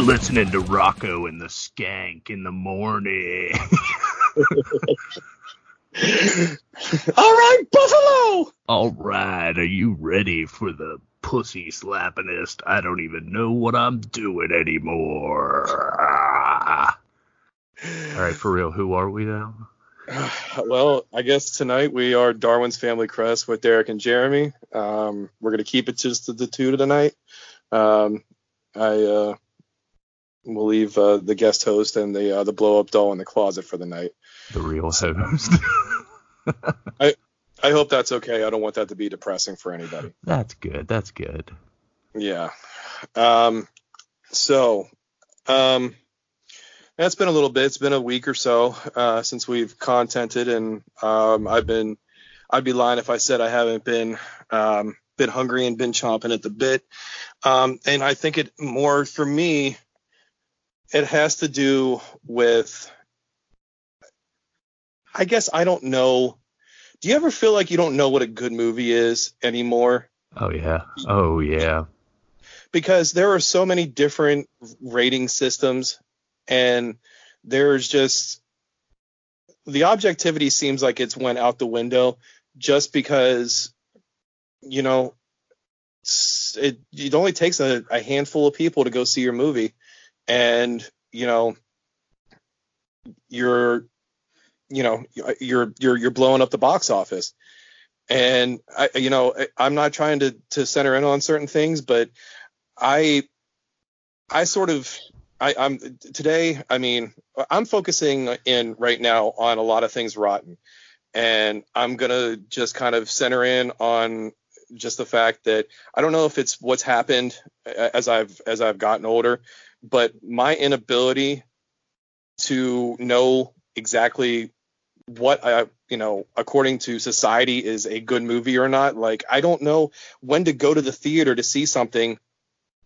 Listening to Rocco and the Skank in the morning. All right, Buffalo. All right, are you ready for the pussy slappingest? I don't even know what I'm doing anymore. All right, for real, who are we now? Well, I guess tonight we are Darwin's Family Crest with Derek and Jeremy. Um, we're gonna keep it just to the two tonight. Um, I uh, will leave uh, the guest host and the uh, the blow up doll in the closet for the night. The real host. I I hope that's okay. I don't want that to be depressing for anybody. That's good. That's good. Yeah. Um, so, um, it's been a little bit. It's been a week or so uh, since we've contented, and um, I've been. I'd be lying if I said I haven't been um, been hungry and been chomping at the bit. Um, and I think it more for me. It has to do with. I guess I don't know. Do you ever feel like you don't know what a good movie is anymore? Oh yeah. Oh yeah. because there are so many different rating systems and there's just the objectivity seems like it's went out the window just because you know it it only takes a, a handful of people to go see your movie and you know you're you know you're you're you're blowing up the box office and I you know I'm not trying to to center in on certain things but I I sort of I, I'm today. I mean, I'm focusing in right now on a lot of things rotten, and I'm gonna just kind of center in on just the fact that I don't know if it's what's happened as I've as I've gotten older, but my inability to know exactly what I you know according to society is a good movie or not. Like I don't know when to go to the theater to see something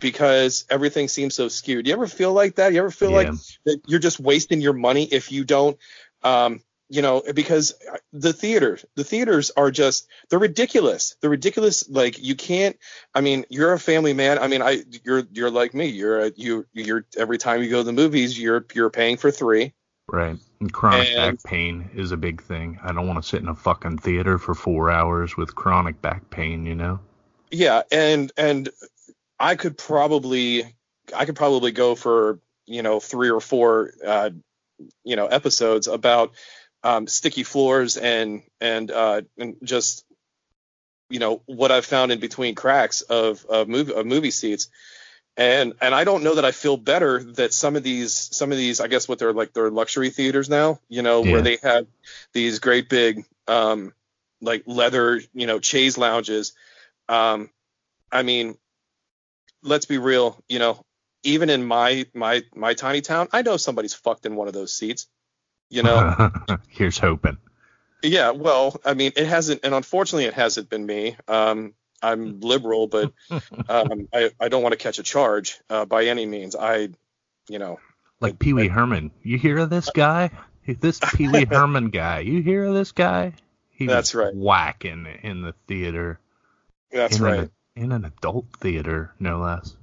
because everything seems so skewed. Do you ever feel like that? You ever feel like that you're just wasting your money if you don't um you know because the theater the theaters are just they're ridiculous they're ridiculous like you can't i mean you're a family man i mean i you're you're like me you're a, you you're every time you go to the movies you're you're paying for three Right. And chronic And- back pain is a big thing. I don't want to sit in a fucking theater for four hours with chronic back pain, you know? yeah and and i could probably i could probably go for you know three or four uh you know episodes about um sticky floors and and uh and just you know what i've found in between cracks of of movie of movie seats. And and i don't know that i feel better that some of these some of these i guess what they're like they're luxury theaters now you know Yeah. where they have these great big um like leather you know chaise lounges. Um i mean let's be real you know even in my my my tiny town i know somebody's fucked in one of those seats you know Here's hoping. yeah well i mean it hasn't and unfortunately it hasn't been me um i'm liberal but um i i don't want to catch a charge uh, by any means i you know Like Pee Wee Herman. You hear of this guy? This Pee Wee Herman guy. You hear of this guy? He That's right. Whacking in the theater. that's in right An, in an adult theater, no less.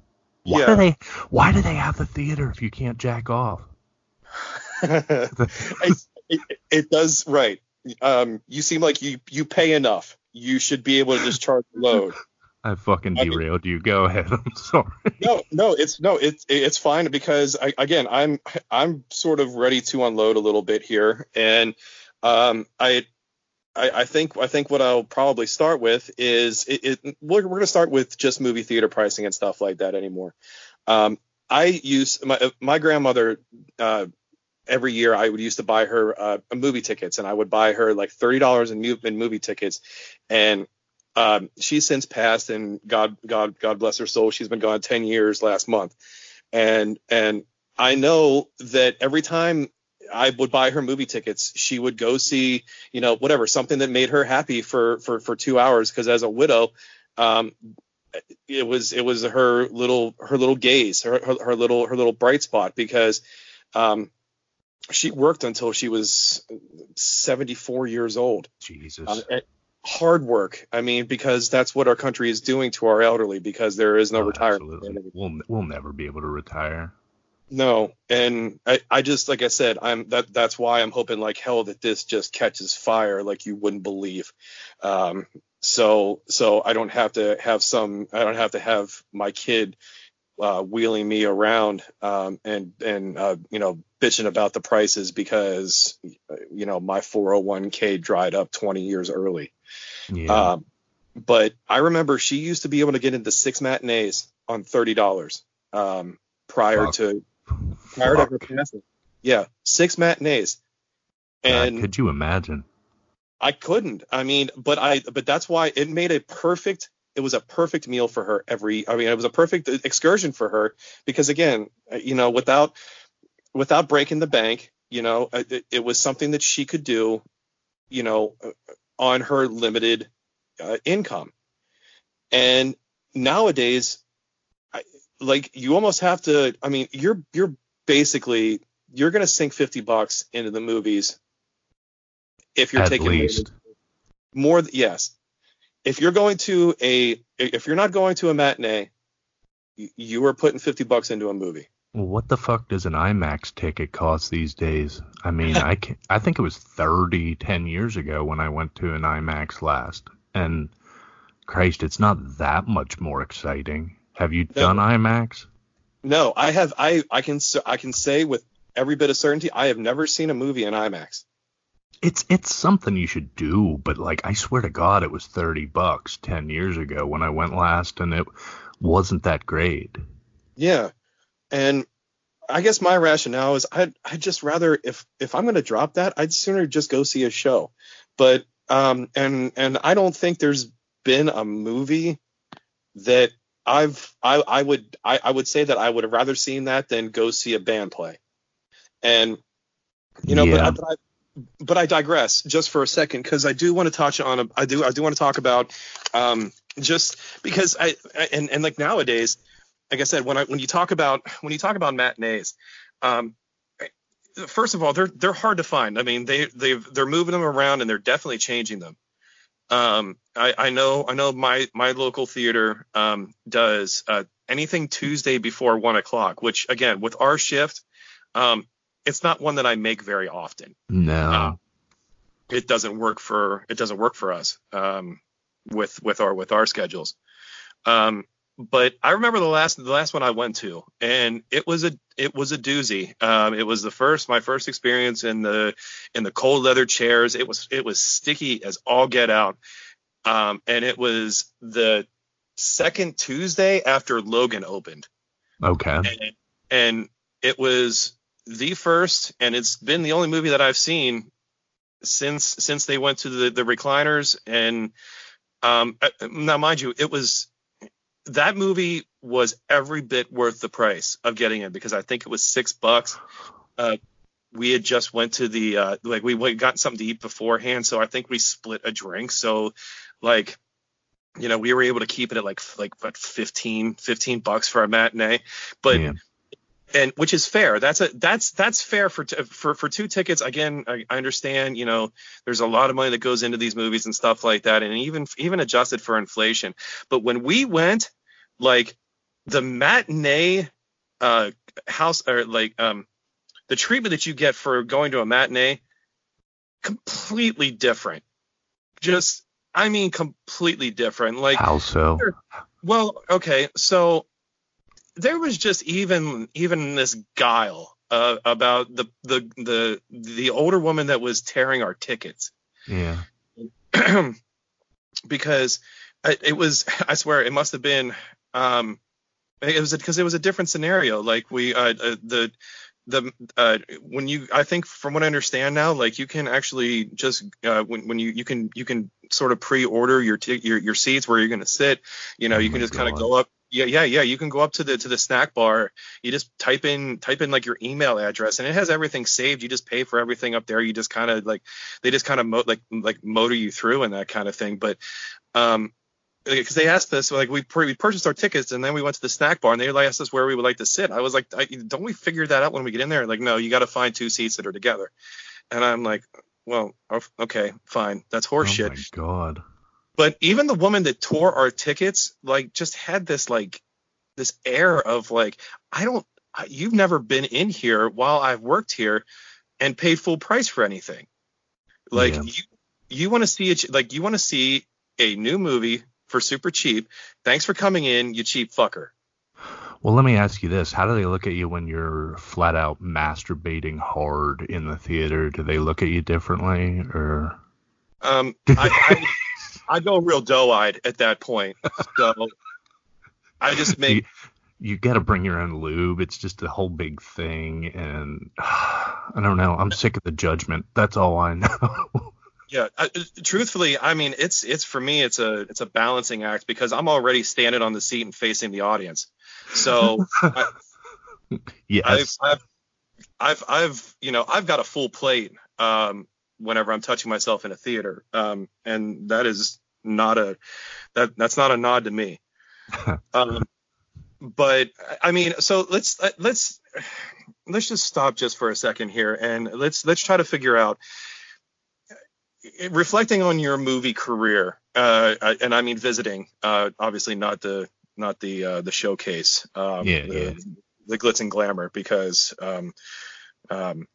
Why Yeah. do they? Why do they have the theater if you can't jack off? I, it, it does right um you seem like you you pay enough you should be able to discharge the load I fucking I mean- derailed you. Go ahead. I'm sorry. no no it's no it's it's fine because I, again i'm i'm sort of ready to unload a little bit here and um i I, I think I think what I'll probably start with is it, it we're, we're going to start with just movie theater pricing and stuff like that anymore. Um, I use my my grandmother uh, every year I would used to buy her uh, movie tickets and I would buy her like thirty dollars in, in movie tickets. And um, she's since passed and God God God bless her soul she's been gone ten years last month. And and I know that every time I would buy her movie tickets she would go see you know whatever something that made her happy for for for two hours because as a widow um it was it was her little her little gaze her, her her little her little bright spot because um she worked until she was 74 years old Jesus. uh, hard work i mean because that's what our country is doing to our elderly because there is no Oh, retirement absolutely. We'll we'll never be able to retire. No, and I, I just like I said, I'm that that's why I'm hoping like hell that this just catches fire like you wouldn't believe. Um, so so I don't have to have some I don't have to have my kid uh, wheeling me around um, and and uh, you know bitching about the prices because you know my 401k dried up 20 years early. Yeah. Um, but I remember she used to be able to get into six matinees on thirty dollars um, prior Fuck. to prior Fuck. to her passing. Yeah, six matinees. And God, could you imagine? I couldn't. I mean, but I but that's why it made a perfect it was a perfect meal for her every I mean, it was a perfect excursion for her because again, uh, you know, without without breaking the bank, you know, uh, it, it was something that she could do, you know, uh, on her limited uh, income. And nowadays like you almost have to. I mean, you're you're basically you're going to sink 50 bucks into the movies if you're At taking least. more. Yes, if you're going to a if you're not going to a matinee, you are putting 50 bucks into a movie. What the fuck does an IMAX ticket cost these days? I mean, I can, I think it was 30, 10 years ago when I went to an IMAX last, and Christ, it's not that much more exciting. Have you no. done IMAX? No, I have. I I can I can say with every bit of certainty, I have never seen a movie in IMAX. It's it's something you should do, but like I swear to God, it was thirty bucks ten years ago when I went last, and it wasn't that great. Yeah, and I guess my rationale is I'd I'd just rather if if I'm gonna drop that, I'd sooner just go see a show. But um and and I don't think there's been a movie that I've I, I would I, I would say that I would have rather seen that than go see a band play. And you know, yeah. but, but I but I digress just for a second because I do want to touch on a, I do I do want to talk about um, just because I, I, and and like nowadays, like I said, when I when you talk about when you talk about matinees, um, first of all they're they're hard to find. I mean they they they're moving them around and they're definitely changing them. Um, I, I know I know my my local theater um, does uh, anything Tuesday before one o'clock, which again with our shift, um, it's not one that I make very often. No, uh, it doesn't work for it doesn't work for us um, with with our with our schedules. Um, but I remember the last the last one I went to, and it was a it was a doozy. Um, it was the first my first experience in the in the cold leather chairs. It was it was sticky as all get out, um, and it was the second Tuesday after Logan opened. Okay. And, and it was the first, and it's been the only movie that I've seen since since they went to the the recliners. And um, uh, now, mind you, it was that movie was every bit worth the price of getting it because I think it was six bucks. Uh, we had just went to the uh, like we got something to eat beforehand, so I think we split a drink. So like you know we were able to keep it at like like what 15 15 bucks for a matinee, but. Yeah. And which is fair. That's a that's that's fair for t- for for two tickets. Again, I, I understand. You know, there's a lot of money that goes into these movies and stuff like that, and even even adjusted for inflation. But when we went, like the matinee uh, house or like um, the treatment that you get for going to a matinee completely different. Just I mean completely different. Like how so? Well, okay, so there was just even even this guile uh, about the the the the older woman that was tearing our tickets. Yeah. because it was I swear it must have been um, it was because it was a different scenario. Like we, uh, uh, the, the, uh, when you, I think from what I understand now, like you can actually just, uh, when, when you, you can, you can sort of pre-order your, t- your, your seats where you're going to sit, you know, oh you can just kind of go up. Yeah, yeah, yeah. You can go up to the to the snack bar. You just type in type in like your email address, and it has everything saved. You just pay for everything up there. You just kind of like they just kind of mo- like like motor you through and that kind of thing. But um, because they asked us like we, we purchased our tickets and then we went to the snack bar and they asked us where we would like to sit. I was like, don't we figure that out when we get in there? Like, no, you got to find two seats that are together. And I'm like, well, okay, fine, that's horseshit. Oh my god. But even the woman that tore our tickets, like, just had this like this air of like, I don't you've never been in here while I've worked here and paid full price for anything. Like Yeah. you you want to see it like you want to see a new movie for super cheap. Thanks for coming in, you cheap fucker. Well, let me ask you this: How do they look at you when you're flat out masturbating hard in the theater? Do they look at you differently, or Um, I, I, go real doe-eyed at that point. So I just make you got to bring your own lube? It's just a whole big thing, and I don't know. I'm sick of the judgment. That's all I know. yeah. I, truthfully, I mean, it's it's for me, it's a it's a balancing act because I'm already standing on the seat and facing the audience. So I, I've, yes. I've I've I've you know I've got a full plate um, whenever I'm touching myself in a theater, um, and that is not a that that's not a nod to me. um, but I mean, so let's let's let's just stop just for a second here and let's let's try to figure out reflecting on your movie career uh, and I mean visiting uh, obviously not the not the uh, the showcase um, Yeah, the, yeah. the glitz and glamour because um, um,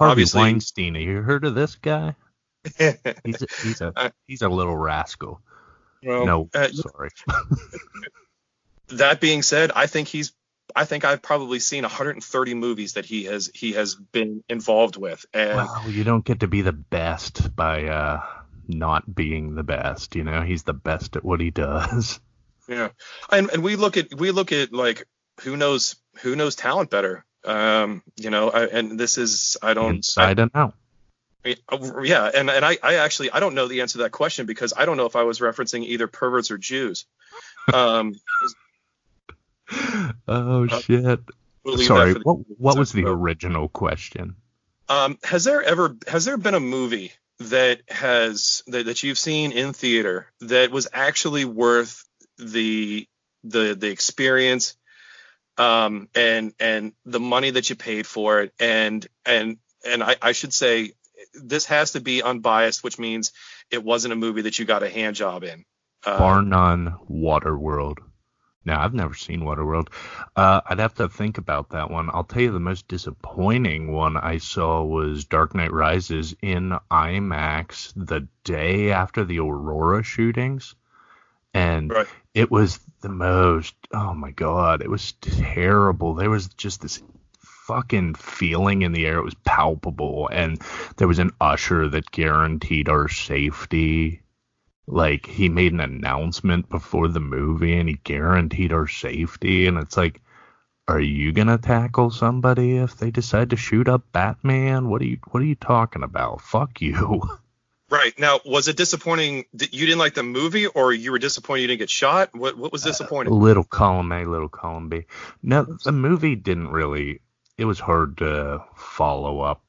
Harvey obviously- Weinstein. Have you heard of this guy? He's a, he's a he's a little rascal. well, no, uh, sorry. that being said, I think he's I think I've probably seen 130 movies that he has he has been involved with, and Well, you don't get to be the best by uh not being the best. You know, he's the best at what he does. yeah, and and we look at we look at like who knows who knows talent better, um, you know, I, and this is I don't Inside and out. I, yeah, and and I I actually I don't know the answer to that question because I don't know if I was referencing either perverts or Jews. Um, Oh Uh, shit. we'll Sorry. the- What what was the Uh, original question? Um, has there ever has there been a movie that has that, that you've seen in theater that was actually worth the the the experience um and and the money that you paid for it and and and I, I should say this has to be unbiased which means it wasn't a movie that you got a hand job in uh, Bar none. Waterworld. Now I've never seen Waterworld. Uh, I'd have to think about that one. I'll tell you the most disappointing one I saw was Dark Knight Rises in IMAX the day after the Aurora shootings, and Right. it was the most. Oh my god, it was terrible. There was just this fucking feeling in the air. It was palpable, and there was an usher that guaranteed our safety. Like he made an announcement before the movie and he guaranteed our safety. And it's like are you gonna tackle somebody if they decide to shoot up batman? What are you what are you talking about? Fuck you right. Now was it disappointing that you didn't like the movie or you were disappointed you didn't get shot? What what was uh, disappointing? little column a little column b. No the movie didn't really it was hard to follow up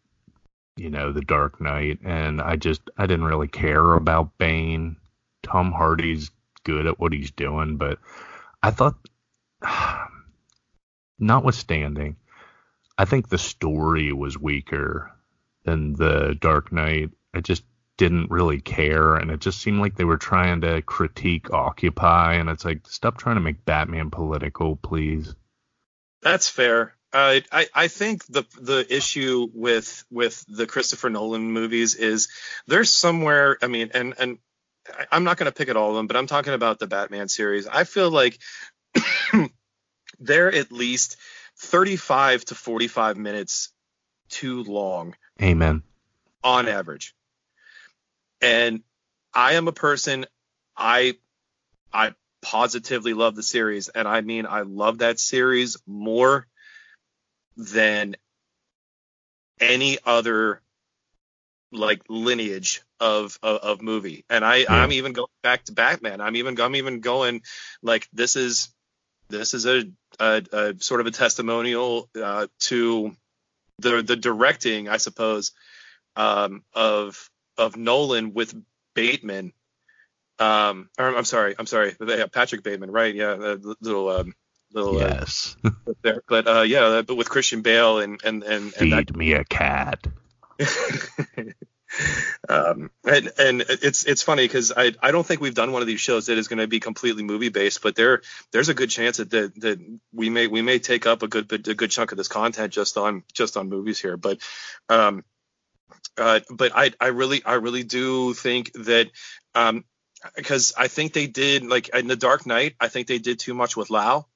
you know the dark knight and i just i didn't really care about bane. Tom hardy's good at what he's doing but i thought notwithstanding i think the story was weaker than the dark knight. I just didn't really care and it just seemed like they were trying to critique occupy and it's like stop trying to make batman political please That's fair. Uh, I I think the the issue with with the Christopher Nolan movies is there's somewhere. I mean, and and I'm not going to pick at all of them, but I'm talking about the Batman series. I feel like they're at least 35 to 45 minutes too long amen on average. And I am a person I I positively love the series and I mean I love that series more than any other like lineage of of, of movie. And I I'm even going back to Batman. I'm even I'm even going like this is this is a a, a sort of a testimonial uh, to the the directing, I suppose, um, of of Nolan with Bateman. Um, or, I'm sorry, I'm sorry, yeah, Patrick Bateman, right? Yeah, the little um, little uh, yes there, but uh, yeah, but with Christian Bale and and and, and feed me a cat um, and and it's it's funny because I I don't think we've done one of these shows that is going to be completely movie based, but there there's a good chance that, that that we may we may take up a good a good chunk of this content just on just on movies here. But um, uh, but I I really I really do think that um because I think they did like in the Dark Knight I think they did too much with Lau.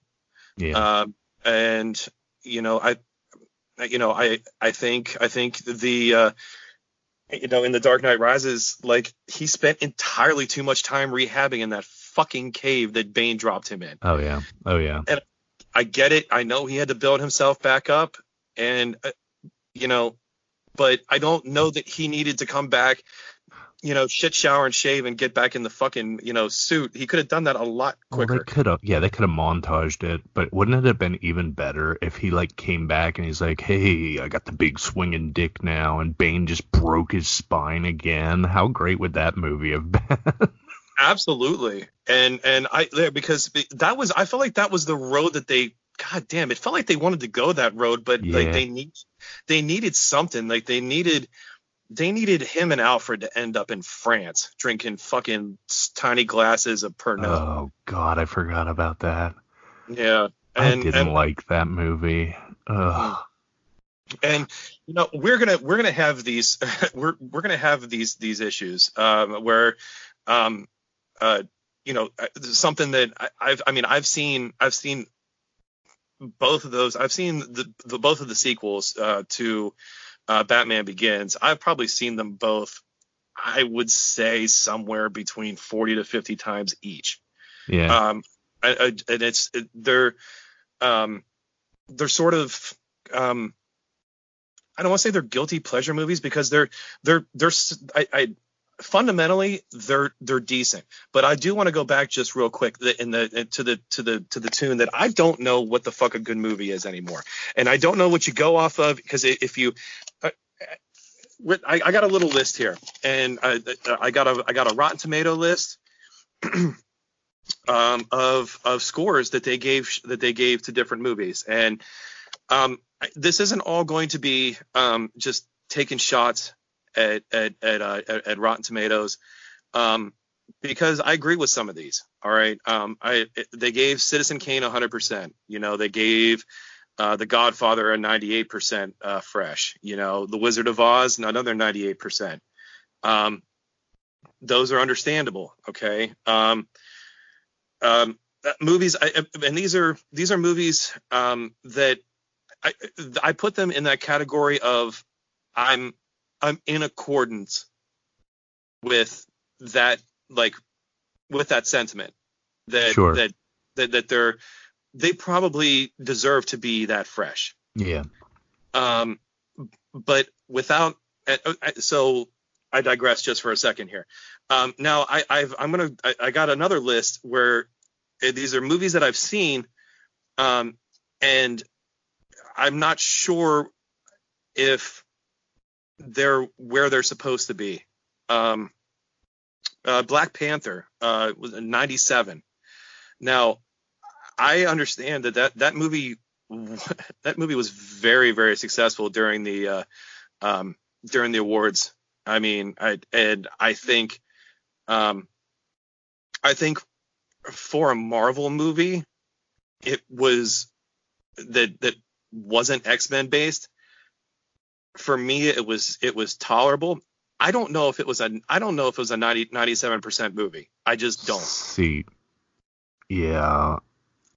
Yeah. Um, and you know I you know I I think I think the uh, you know in the Dark Knight Rises like he spent entirely too much time rehabbing in that fucking cave that Bane dropped him in. Oh yeah. Oh yeah. And I get it. I know he had to build himself back up and uh, you know but I don't know that he needed to come back you know, shit shower and shave and get back in the fucking, you know, suit. He could have done that a lot quicker. Well, they could have, yeah, they could have montaged it, but wouldn't it have been even better if he like came back and he's like, "Hey, I got the big swinging dick now," and Bane just broke his spine again? How great would that movie have been? Absolutely, and and I there, because that was I felt like that was the road that they God damn, it felt like they wanted to go that road, but yeah. like they need they needed something. Like they needed they needed him and Alfred to end up in France drinking fucking tiny glasses of Pernod. Oh God, I forgot about that. Yeah, and, I didn't and, like that movie. Ugh. And you know we're gonna we're gonna have these we're we're gonna have these these issues um, where um uh you know uh, something that I, I've I mean I've seen I've seen both of those I've seen the, the both of the sequels uh, to uh, Batman Begins, I've probably seen them both. I would say somewhere between 40 to 50 times each. Yeah. Um, I, I, and it's it, they're um, they're sort of um, I don't want to say they're guilty pleasure movies because they're they're they're I, I fundamentally they're they're decent. But i do want to go back just real quick in the to the to the to the tune that i don't know what the fuck a good movie is anymore. And i don't know what you go off of because if you uh, I, I, got a little list here and I, I got a i got a rotten tomato list um, of of scores that they gave that they gave to different movies. And um, this isn't all going to be um, just taking shots at at at, uh, at, Rotten Tomatoes um, because I agree with some of these. All right, um, I they gave Citizen Kane 100%. You know, they gave uh, The Godfather a 98% uh, fresh. You know, The Wizard of Oz another 98%. Um, those are understandable. Okay. Um, um, movies, I, and these are these are movies um, that I, I put them in that category of I'm I'm in accordance with that like with that sentiment that sure. that that that they're they probably deserve to be that fresh. Yeah. Um, but without uh, so I digress just for a second here. Um, now I, I've I'm gonna I, I got another list where uh, these are movies that I've seen, um, and I'm not sure if they're where they're supposed to be. Um, uh, Black Panther uh, was 97. Now, I understand that that, that movie that movie was very very successful during the uh, um, during the awards. I mean, I and I think um, I think for a Marvel movie, it was that that wasn't X Men based for me it was it was tolerable. I don't know if it was a I don't know if it was a 90 97% movie. I just don't. See. Yeah.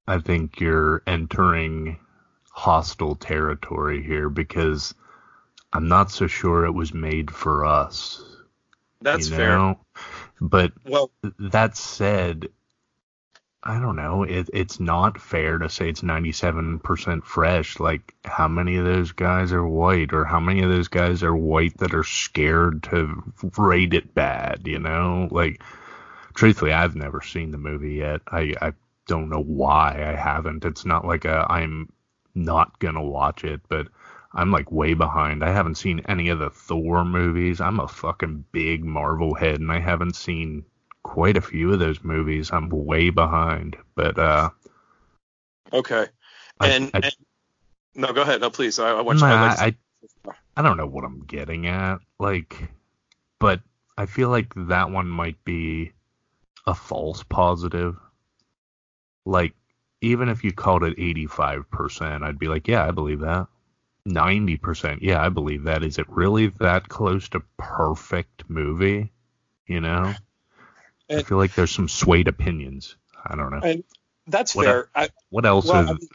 I think you're entering hostile territory here because I'm not so sure it was made for us. That's you know? fair. But well, that said, I don't know. It, it's not fair to say it's 97% fresh. Like, how many of those guys are white, or how many of those guys are white that are scared to rate it bad? You know, like, truthfully, I've never seen the movie yet. I, I don't know why I haven't. It's not like I'm not gonna watch it, but I'm like way behind. I haven't seen any of the Thor movies. I'm a fucking big Marvel head, and I haven't seen quite a few of those movies. I'm way behind, but uh. Okay. And, I, I, and no, go ahead. No, please. I, I want nah. I, I, I don't know what I'm getting at. Like, but I feel like that one might be a false positive. Like, even if you called it 85%, I'd be like, yeah, I believe that. 90%, yeah, I believe that. Is it really that close to perfect movie? You know? And- I feel like there's some swayed opinions. I don't know. And that's What fair. I, What else well, is. I mean-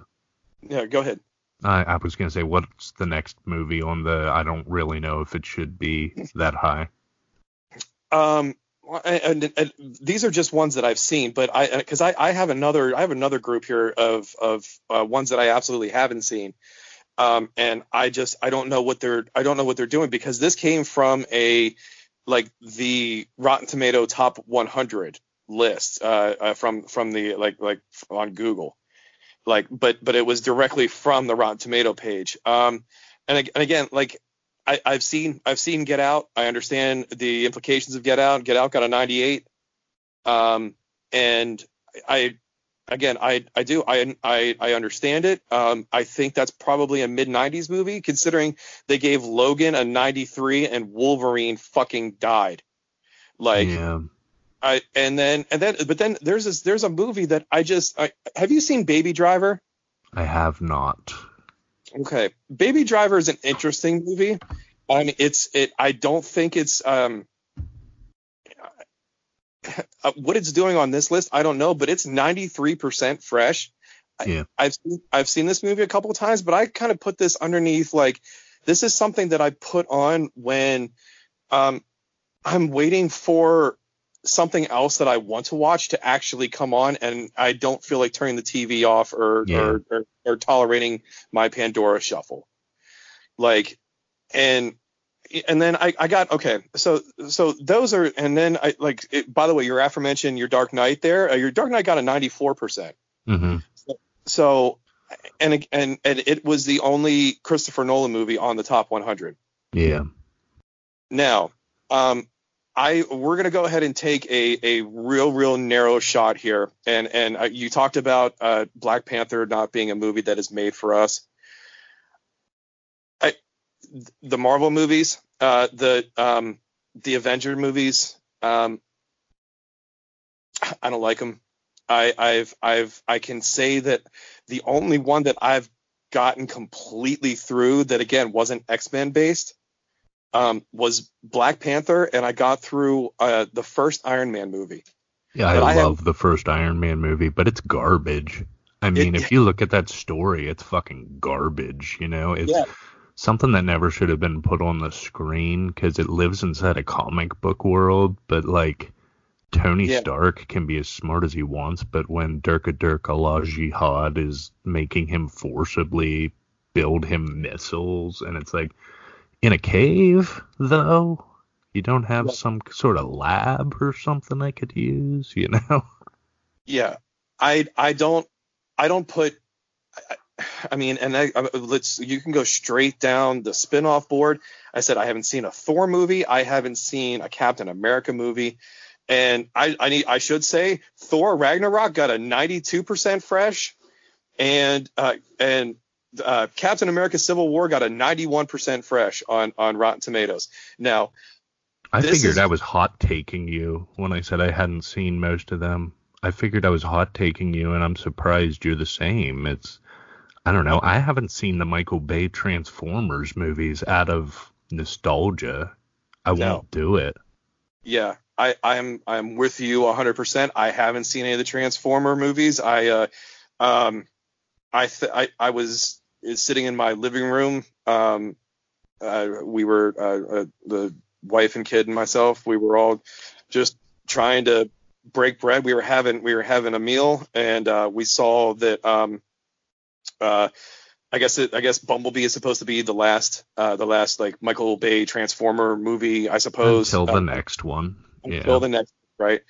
yeah, go ahead. I, I was going to say, what's the next movie on the. I don't really know if it should be that high. Um, and, and, and these are just ones that I've seen, but I because I, I have another I have another group here of of uh, ones that I absolutely haven't seen, um, and I just I don't know what they're I don't know what they're doing because this came from a like the Rotten Tomato top 100 list uh, uh, from from the like like on Google, like but but it was directly from the Rotten Tomato page. Um, and, and again like I, I've seen I've seen Get Out. I understand the implications of Get Out. Get Out got a 98. Um, and I again I I do I I, I understand it. Um, I think that's probably a mid 90s movie considering they gave Logan a 93 and Wolverine fucking died. Like yeah. I and then and then but then there's this there's a movie that I just I, have you seen Baby Driver? I have not. Okay, Baby Driver is an interesting movie. I mean, it's it. I don't think it's um what it's doing on this list. I don't know, but it's 93% fresh. I- Yeah. I've seen, I've seen this movie a couple of times, but I kind of put this underneath like this is something that I put on when um I'm waiting for something else that I want to watch to actually come on, and I don't feel like turning the TV off or Yeah. or, or, or tolerating my Pandora shuffle. Like, and and then I, I got okay. So so those are and then I like. It, by the way, your aforementioned your Dark Knight there. Uh, your Dark Knight got a 94 percent. hmm So and and and it was the only Christopher Nolan movie on the top 100. Yeah. Now, um, I we're gonna go ahead and take a a real real narrow shot here, and and uh, you talked about uh, Black Panther not being a movie that is made for us. The Marvel movies, uh, the um, the Avenger movies, um, I don't like them. I I've I've I can say that the only one that I've gotten completely through that again wasn't X-Men based um, was Black Panther, and I got through uh, the first Iron Man movie. Yeah, I I have- love the first Iron Man movie, but it's garbage. I mean, if you look at that story, it's fucking garbage. You know, it's Yeah. Something that never should have been put on the screen because it lives inside a comic book world. But like, Tony Yeah. Stark can be as smart as he wants, but when Durka Durk Allah Jihad is making him forcibly build him missiles, and it's like in a cave though. You don't have Yeah. some sort of lab or something I could use, you know? Yeah, I I don't I don't put. I, I mean, and I, I, let's you can go straight down the spin-off board. I said I haven't seen a Thor movie. I haven't seen a Captain America movie. And I, I need I should say Thor Ragnarok got a 92% fresh, and uh, and uh, Captain America Civil War got a 91% fresh on on Rotten Tomatoes. Now I figured is- I was hot taking you when I said I hadn't seen most of them. I figured I was hot taking you, and I'm surprised you're the same. It's, I don't know. I haven't seen the Michael Bay Transformers movies out of nostalgia. I No. won't do it. Yeah, I, I'm I'm with you 100%. I haven't seen any of the Transformer movies. I uh, um, I th- I I was sitting in my living room. Um, uh, we were uh, uh, the wife and kid and myself. We were all just trying to break bread. We were having we were having a meal, and uh, we saw that. Um, uh, I guess it, I guess Bumblebee is supposed to be the last uh, the last like Michael Bay Transformer movie, I suppose. Until the Uh, next one. until Yeah. the next right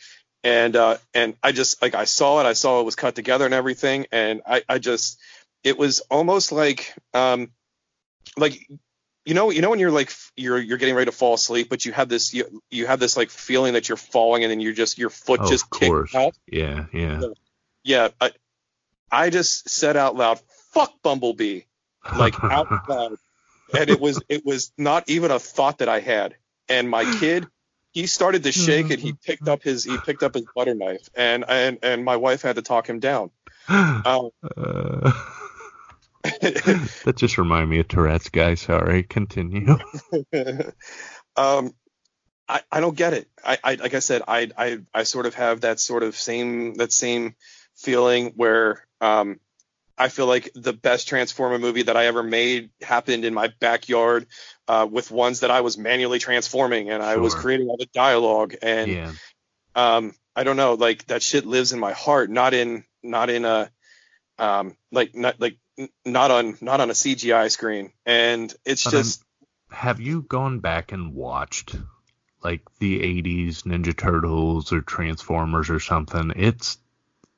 and uh and i just like i saw it i saw it was cut together and everything and i i just it was almost like um like you know you know when you're like you're you're getting ready to fall asleep but you have this you, you have this like feeling that you're falling and then you're just your foot Oh, just kicks out Yeah, yeah. yeah I, I just said out loud fuck bumblebee like out loud and it was it was not even a thought that i had and my kid he started to shake and he picked up his he picked up his butter knife and and and my wife had to talk him down. Um, Uh, that just reminded me of Tourette's guy. Sorry, continue. um, I, I don't get it. I, I like I said, I, I I sort of have that sort of same that same feeling where um I feel like the best Transformer movie that I ever made happened in my backyard uh, with ones that I was manually transforming and I was creating all the dialogue and yeah, um I don't know like that shit lives in my heart not in not in a um like not like not on not on a CGI screen. And it's But I'm- just have you gone back and watched like the 80s Ninja Turtles or Transformers or something? It's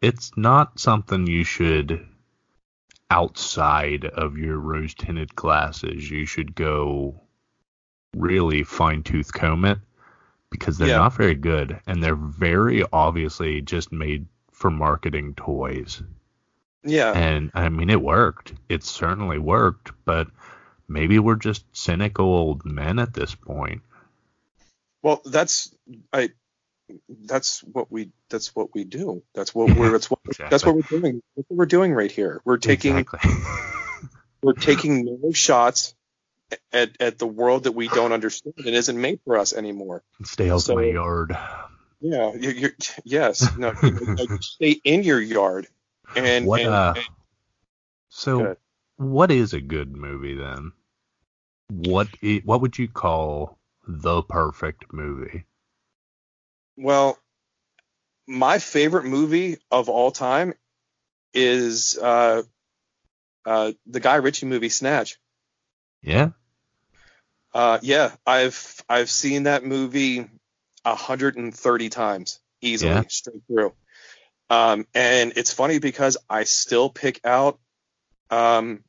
it's not something you should outside of your rose tinted glasses. You should go really fine tooth comb it because they're Yeah. not very good and they're very obviously just made for marketing toys. yeah And I mean, it worked. It certainly worked, but maybe we're just cynical old men at this point. Well, that's I. That's what we. That's what we do. That's what we're. That's what. That's what we're doing. That's what we're doing right here. We're taking. Exactly. We're taking no shots at at the world that we don't understand and isn't made for us anymore. Stay out So- of my yard. Yeah. You're, you're yes. No. like, stay in your yard. And, what and, uh? and- So, what is a good movie then? What i- what would you call the perfect movie? Well, my favorite movie of all time is uh, uh, the Guy Ritchie movie Snatch. Yeah. Uh, yeah, I've I've seen that movie 130 times easily Yeah. straight through. Um, and it's funny because I still pick out um,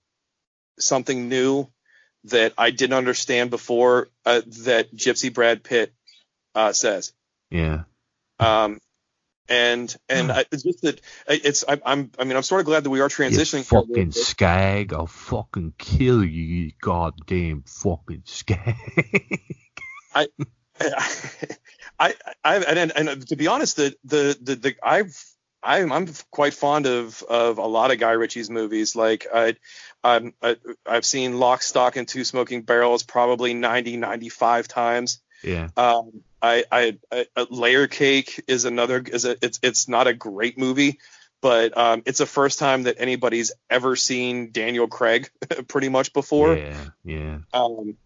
something new that I didn't understand before uh, that Gypsy Brad Pitt uh, says. Yeah. Um, and and I, it's just that it's I, I'm I mean I'm sort of glad that we are transitioning. little fucking skag! I'll fucking kill you, you goddamn fucking skag. I, I, I, and, and, and to be honest, the, the, the, the I've, I'm, I'm quite fond of, of a lot of Guy Ritchie's movies. Like I, I'm, I, I've seen Lock, Stock, and Two Smoking Barrels probably 90, 95 times. Yeah. Um, I, I, I, uh, Layer Cake is another, is a, it's, it's not a great movie, but um, it's the first time that anybody's ever seen Daniel Craig pretty much before. Yeah. Yeah. Um,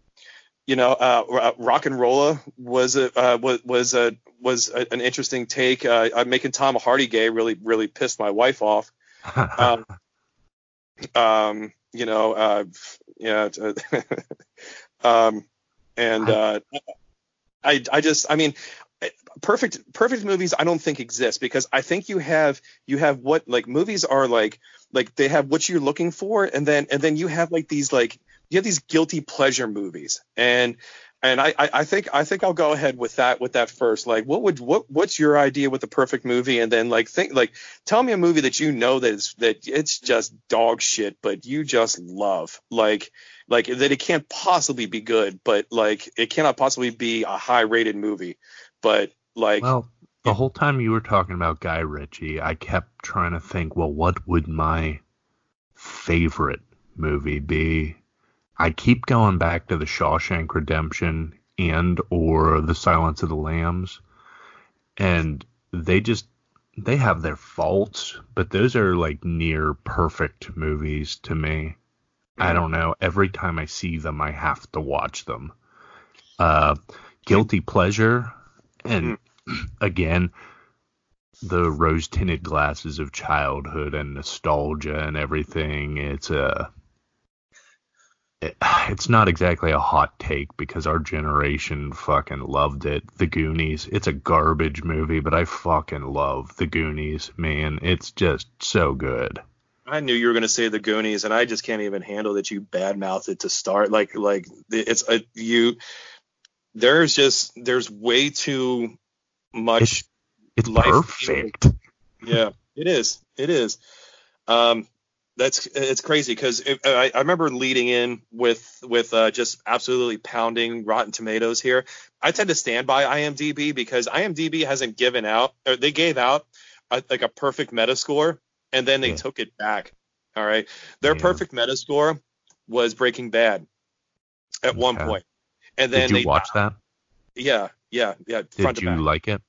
you know, uh, RocknRolla was a uh, was was a was a, an interesting take. Uh, uh, making Tom Hardy gay really really pissed my wife off. Um, um, you know, uh, yeah, uh, um, and uh, I I just I mean, perfect perfect movies I don't think exist because I think you have you have what like movies are like like they have what you're looking for and then and then you have like these like you have these guilty pleasure movies. And and I, I I think I think I'll go ahead with that with that first. Like, what would what what's your idea with the perfect movie? And then like think like tell me a movie that you know that is that it's just dog shit, but you just love. Like like that it can't possibly be good, but like it cannot possibly be a high rated movie. But like Well, the whole time you were talking about Guy Ritchie, I kept trying to think, well, what would my favorite movie be? I keep going back to the Shawshank Redemption and or the Silence of the Lambs, and they just they have their faults, but those are like near perfect movies to me. I don't know. Every time I see them, I have to watch them. Uh, guilty pleasure, and again, the rose tinted glasses of childhood and nostalgia and everything. It's a. It, it's not exactly a hot take because our generation fucking loved it. The Goonies. It's a garbage movie, but I fucking love The Goonies, man. It's just so good. I knew you were going to say the Goonies, and I just can't even handle that you badmouthed it to start. Like, like it's a you. There's just there's way too much. It's Life- perfect. yeah, it is. It is. Um, that's it's crazy because I, I remember leading in with with uh, just absolutely pounding Rotten Tomatoes here. I tend to stand by IMDb because IMDb hasn't given out or they gave out a, like a perfect Metascore and then they yeah. took it back. All right, their yeah. perfect Metascore was Breaking Bad at one point, and then did you they, watch that? Yeah, yeah, yeah. Did you like it?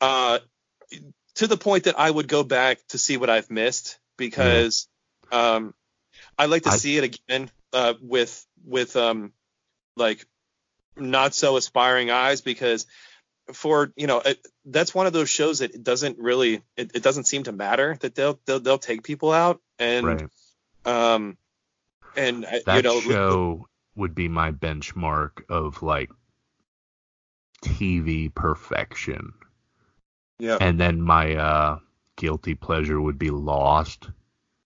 Uh, to the point that I would go back to see what I've missed because yeah. um, I like to I, see it again uh, with with um, like not so aspiring eyes because for you know it, that's one of those shows that it doesn't really it, it, doesn't seem to matter that they'll they'll, they'll take people out and right. um and uh, that you know show would be my benchmark of like TV perfection. Yeah. And then my uh guilty pleasure would be Lost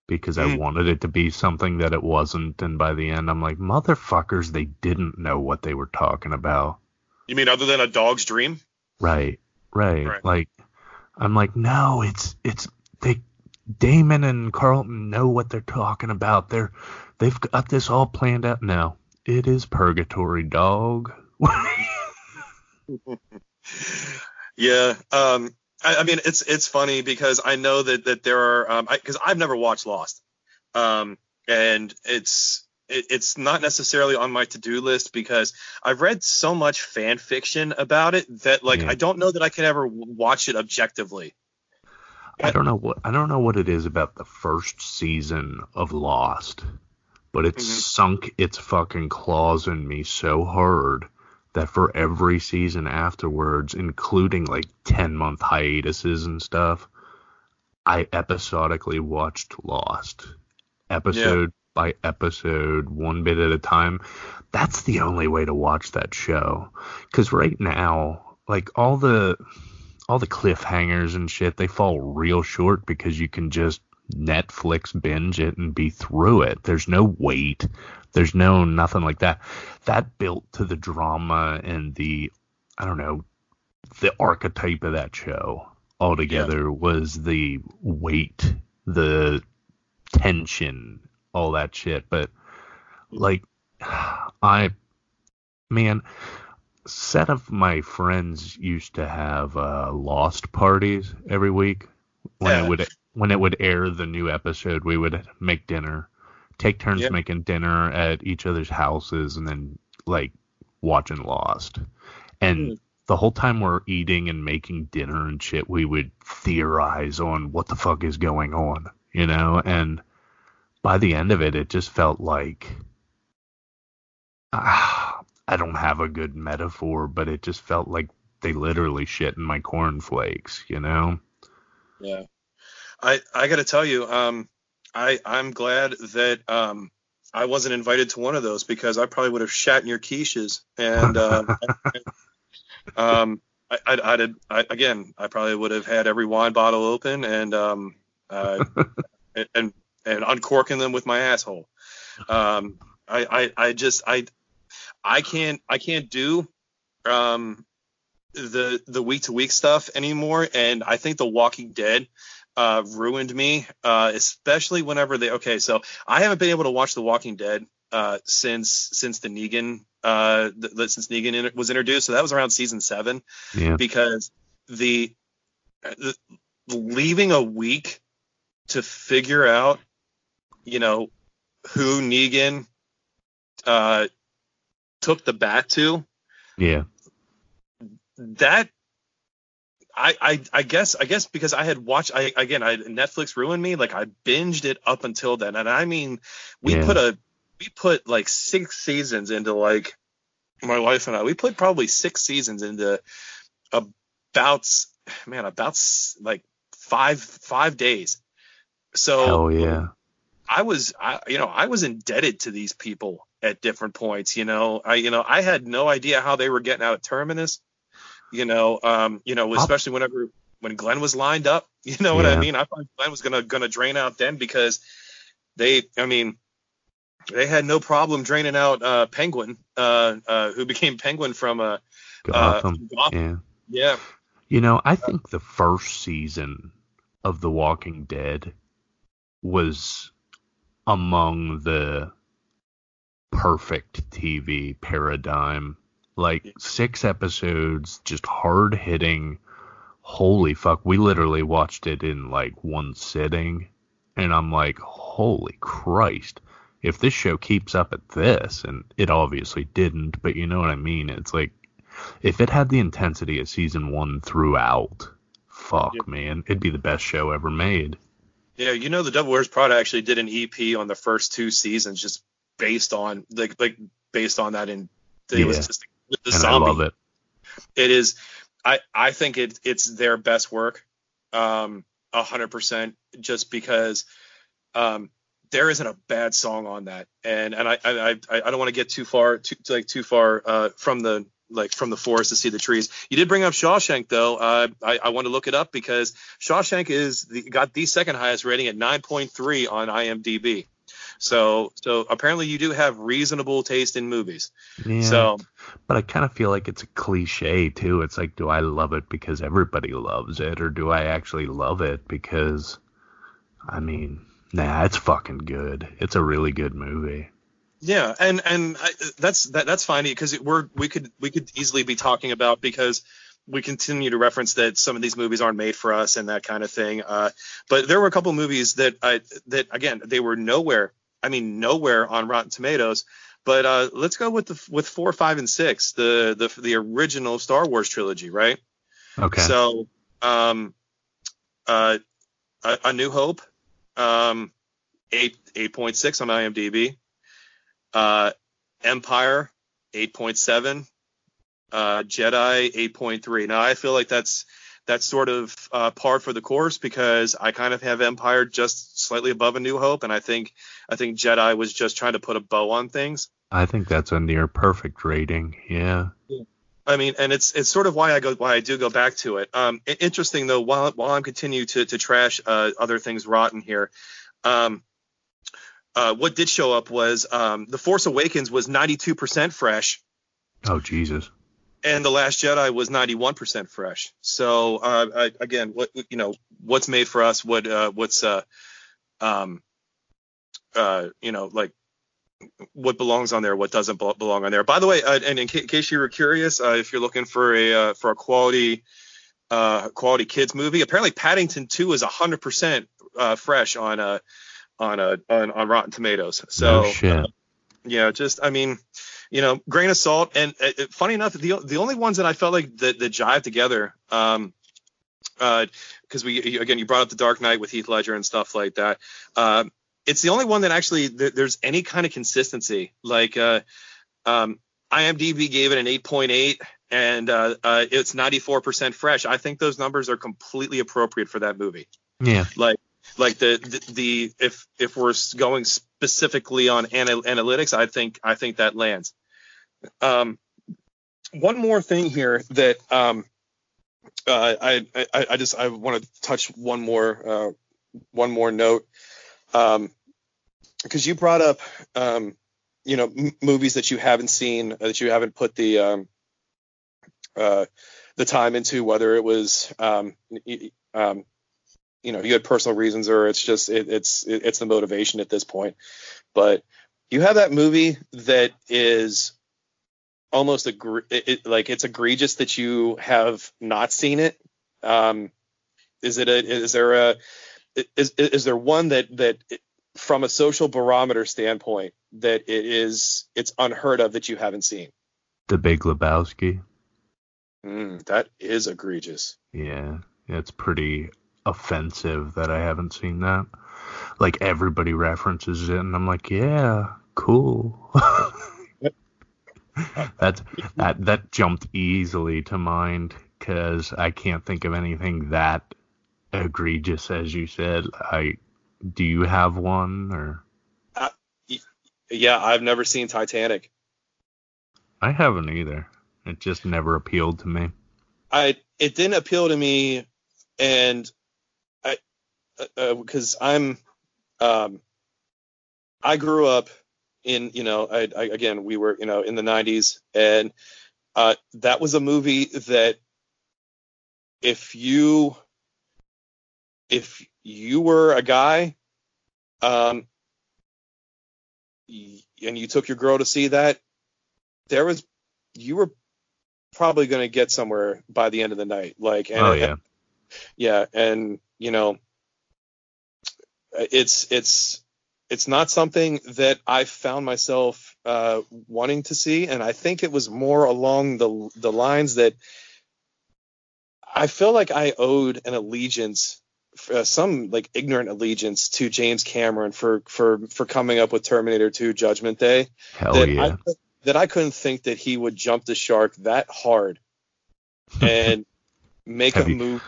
because. I wanted it to be something that it wasn't and by the end I'm like motherfuckers they didn't know what they were talking about. You mean other than a dog's dream? Right. Right. right. Like I'm like no, it's it's they Damon and Carlton know what they're talking about. They're they've got this all planned out now. It is purgatory, dog. yeah. Um I, I, mean, it's it's funny because I know that that there are because um, I've never watched Lost, um, and it's it, it's not necessarily on my to do list because I've read so much fan fiction about it that like yeah. I don't know that I could ever watch it objectively. I don't know what I don't know what it is about the first season of Lost, but it's mm-hmm. sunk its fucking claws in me so hard that for every season afterwards, including like 10 month hiatuses and stuff, I episodically watched Lost. Episode yeah. by episode, one bit at a time. That's the only way to watch that show. Cause right now, like all the all the cliffhangers and shit, they fall real short because you can just Netflix binge it and be through it. There's no wait. There's no nothing like that. That built to the drama and the I don't know the archetype of that show altogether yeah. was the weight, the tension, all that shit. But like I man, set of my friends used to have uh, lost parties every week when yeah. it would when it would air the new episode we would make dinner take turns yep. making dinner at each other's houses and then like watching Lost. And mm. the whole time we're eating and making dinner and shit, we would theorize on what the fuck is going on, you know? And by the end of it, it just felt like ah, I don't have a good metaphor, but it just felt like they literally shit in my cornflakes, you know? Yeah. I I got to tell you, um, I I'm glad that um I wasn't invited to one of those because I probably would have shat in your quiches and uh, um I, I'd, I'd, I, again I probably would have had every wine bottle open and um uh, and and uncorking them with my asshole. Um I I, I just I I can't I can't do um the the week to week stuff anymore and I think The Walking Dead uh, ruined me, uh, especially whenever they. Okay, so I haven't been able to watch The Walking Dead uh, since since the Negan uh, the, the, since Negan in, was introduced. So that was around season seven. Yeah. Because the, the leaving a week to figure out, you know, who Negan uh, took the bat to. Yeah. That I, I, I guess I guess because I had watched I again I Netflix ruined me. Like I binged it up until then. And I mean we yeah. put a we put like six seasons into like my wife and I we put probably six seasons into about man about like five five days. So Hell yeah. I was I you know I was indebted to these people at different points you know? I you know I had no idea how they were getting out of Terminus you know, um, you know, especially whenever when Glenn was lined up, you know what yeah. I mean? I thought Glenn was gonna gonna drain out then because they, I mean, they had no problem draining out uh, Penguin, uh, uh, who became Penguin from uh, Gotham. Gotham. Yeah. Yeah. You know, I think the first season of The Walking Dead was among the perfect TV paradigm. Like six episodes, just hard hitting. Holy fuck. We literally watched it in like one sitting. And I'm like, holy Christ. If this show keeps up at this, and it obviously didn't, but you know what I mean? It's like, if it had the intensity of season one throughout, fuck, man, it'd be the best show ever made. Yeah, you know, the Devil Wears Prada actually did an EP on the first two seasons, just based on like like based on that in it yeah. was just the and zombie. I love it. It is I I think it it's their best work. Um a hundred percent just because um there isn't a bad song on that. And and I I I, I don't want to get too far too like too far uh from the like from the forest to see the trees. You did bring up Shawshank though. Uh, I, I want to look it up because Shawshank is the, got the second highest rating at 9.3 on IMDb. So so apparently you do have reasonable taste in movies. Yeah. So but I kind of feel like it's a cliche too. It's like do I love it because everybody loves it or do I actually love it because I mean, nah, it's fucking good. It's a really good movie. Yeah, and and I, that's that, that's fine because we're we could we could easily be talking about because we continue to reference that some of these movies aren't made for us and that kind of thing. Uh, but there were a couple movies that I that again they were nowhere. I mean nowhere on Rotten Tomatoes. But uh, let's go with the with four, five, and six, the the the original Star Wars trilogy, right? Okay. So, um, uh, a, a New Hope, um, eight eight point six on IMDb. Uh, Empire 8.7, uh, Jedi 8.3. Now I feel like that's that's sort of uh, par for the course because I kind of have Empire just slightly above A New Hope, and I think I think Jedi was just trying to put a bow on things. I think that's a near perfect rating. Yeah. I mean, and it's it's sort of why I go why I do go back to it. Um, interesting though, while while I'm continue to to trash uh, other things rotten here, um, uh, what did show up was um, the Force Awakens was 92% fresh. Oh Jesus! And the Last Jedi was 91% fresh. So uh, I, again, what you know, what's made for us? What uh, what's uh, um, uh, you know, like what belongs on there, what doesn't belong on there. By the way, uh, and in ca- case you were curious, uh, if you're looking for a uh, for a quality uh, quality kids movie, apparently Paddington 2 is 100% uh, fresh on uh, on a on, on Rotten Tomatoes. So oh, uh, yeah, just I mean, you know, grain of salt. And uh, uh, funny enough, the the only ones that I felt like that, that jive together, um, uh, because we again you brought up the Dark Knight with Heath Ledger and stuff like that. Um, it's the only one that actually th- there's any kind of consistency. Like, uh, um, IMDb gave it an 8.8 and uh, uh, it's 94% fresh. I think those numbers are completely appropriate for that movie. Yeah. Like like the, the, the if if we're going specifically on anal- analytics, I think I think that lands. Um, one more thing here that um, uh, I, I, I just I want to touch one more uh, one more note. Because um, you brought up um, you know m- movies that you haven't seen uh, that you haven't put the um, uh, the time into whether it was um, um, you know you had personal reasons or it's just it, it's it, it's the motivation at this point. But you have that movie that is almost a it, like it's egregious that you have not seen it um is it a is there a is is there one that that from a social barometer standpoint that it is it's unheard of that you haven't seen the big lebowski mm, that is egregious yeah it's pretty offensive that I haven't seen that. Like everybody references it, and I'm like, yeah, cool. that that that jumped easily to mind because I can't think of anything that egregious as you said. I do you have one or? Uh, yeah, I've never seen Titanic. I haven't either. It just never appealed to me. I it didn't appeal to me, and I because uh, uh I'm um, I grew up in you know I, I, again we were you know in the 90s and uh, that was a movie that if you if you were a guy um, y- and you took your girl to see that, there was you were probably going to get somewhere by the end of the night. Like, and, oh yeah. yeah, and you know, it's it's it's not something that I found myself uh, wanting to see, and I think it was more along the the lines that I feel like I owed an allegiance, uh, some like ignorant allegiance to James Cameron for for for coming up with Terminator 2 Judgment Day. Hell that yeah. I, that I couldn't think that he would jump the shark that hard and make Have a you- move.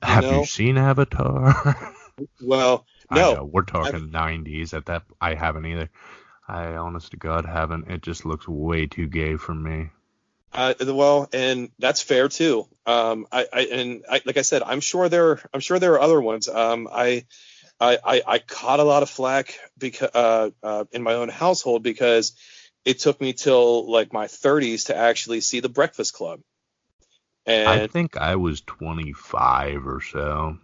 Have know? you seen Avatar? Well, no, know, we're talking 90s at that. I haven't either. I honest to God haven't. It just looks way too gay for me. Uh, well, and that's fair too. Um, I, I and I, like I said, I'm sure there, I'm sure there are other ones. Um, I, I, I, I caught a lot of flack because uh, uh, in my own household because it took me till like my 30s to actually see The Breakfast Club. And I think I was 25 or so.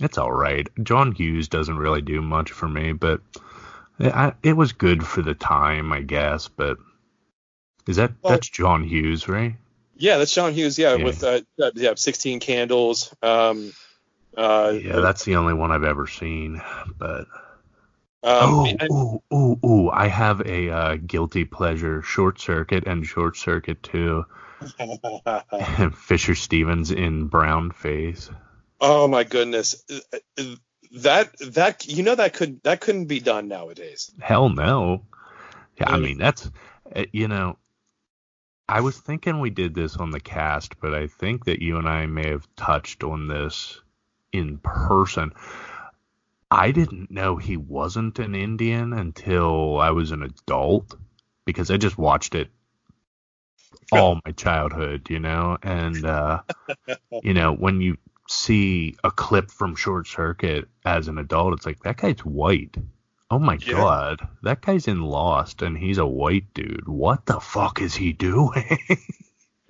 It's all right. John Hughes doesn't really do much for me, but it, I, it was good for the time, I guess. But is that Well- that's John Hughes, right? yeah, that's John Hughes. Yeah, Yeah. with uh, yeah, 16 Candles. Um, uh, Yeah, that's the only one I've ever seen. But um, oh, ooh, ooh, ooh! I have a uh, guilty pleasure: Short Circuit and Short Circuit Two. Fisher Stevens in brown face. Oh my goodness, that that you know that could that couldn't be done nowadays. Hell no. Yeah, I mean that's uh, you know. I was thinking we did this on the cast, but I think that you and I may have touched on this in person. I didn't know he wasn't an Indian until I was an adult because I just watched it all my childhood, you know, and uh you know, when you see a clip from Short Circuit as an adult, it's like that guy's white. Oh my Yeah. god, that guy's in Lost and he's a white dude. What the fuck is he doing?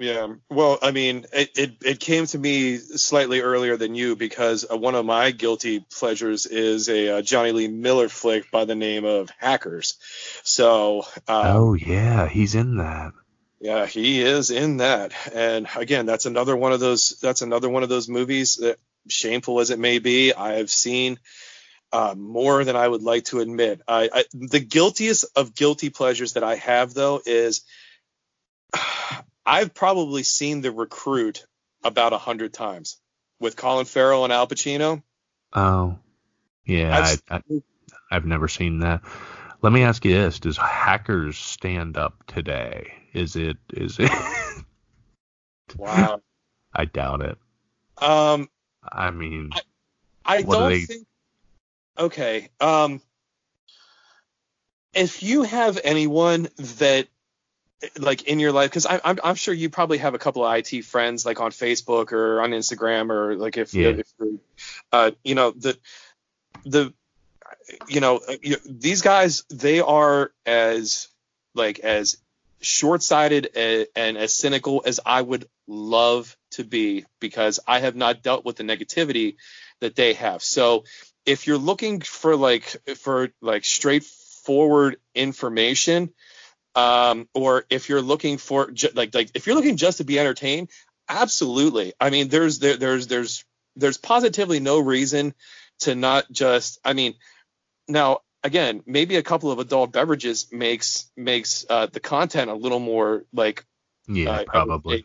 Yeah. Well, I mean, it, it, it came to me slightly earlier than you because uh, one of my guilty pleasures is a uh, Jonny Lee Miller flick by the name of Hackers. So, um, oh yeah, he's in that. Yeah, he is in that. And again, that's another one of those. That's another one of those movies that, shameful as it may be, I've seen uh, more than I would like to admit. I, I the guiltiest of guilty pleasures that I have though is I've probably seen The Recruit about a hundred times with Colin Farrell and Al Pacino. Oh. Yeah, I've- I, I, I've never seen that. Let me ask you this: Does Hackers stand up today? Is it? Is it? Wow. I doubt it. um, I mean, I do don't they- think. Okay. Um, if you have anyone that like in your life, because I'm I'm sure you probably have a couple of IT friends like on Facebook or on Instagram or like if, Yeah. if you're, uh, you know the the you know these guys they are as like as short-sighted and as cynical as I would love to be because I have not dealt with the negativity that they have. So if you're looking for like for like straightforward information, um, or if you're looking for ju- like like if you're looking just to be entertained, absolutely. I mean, there's there, there's there's there's positively no reason to not just. I mean, now again, maybe a couple of adult beverages makes makes uh, the content a little more like yeah, uh, probably.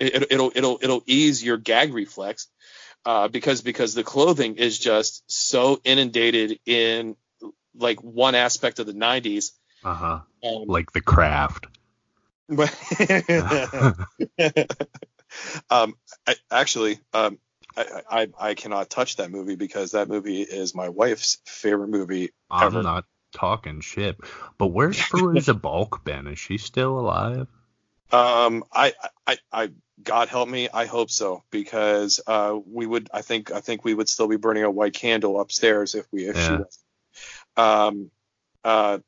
It, it, it'll it'll it'll ease your gag reflex uh, because because the clothing is just so inundated in like one aspect of the 90s. Uh huh. Um, Like the craft. um, I, actually, um, I, I I cannot touch that movie because that movie is my wife's favorite movie I'm ever. not talking shit. But where's Fairuza Balk been? Is she still alive? Um, I, I, I, God help me, I hope so because uh, we would, I think, I think we would still be burning a white candle upstairs if we, if she was. Um, uh,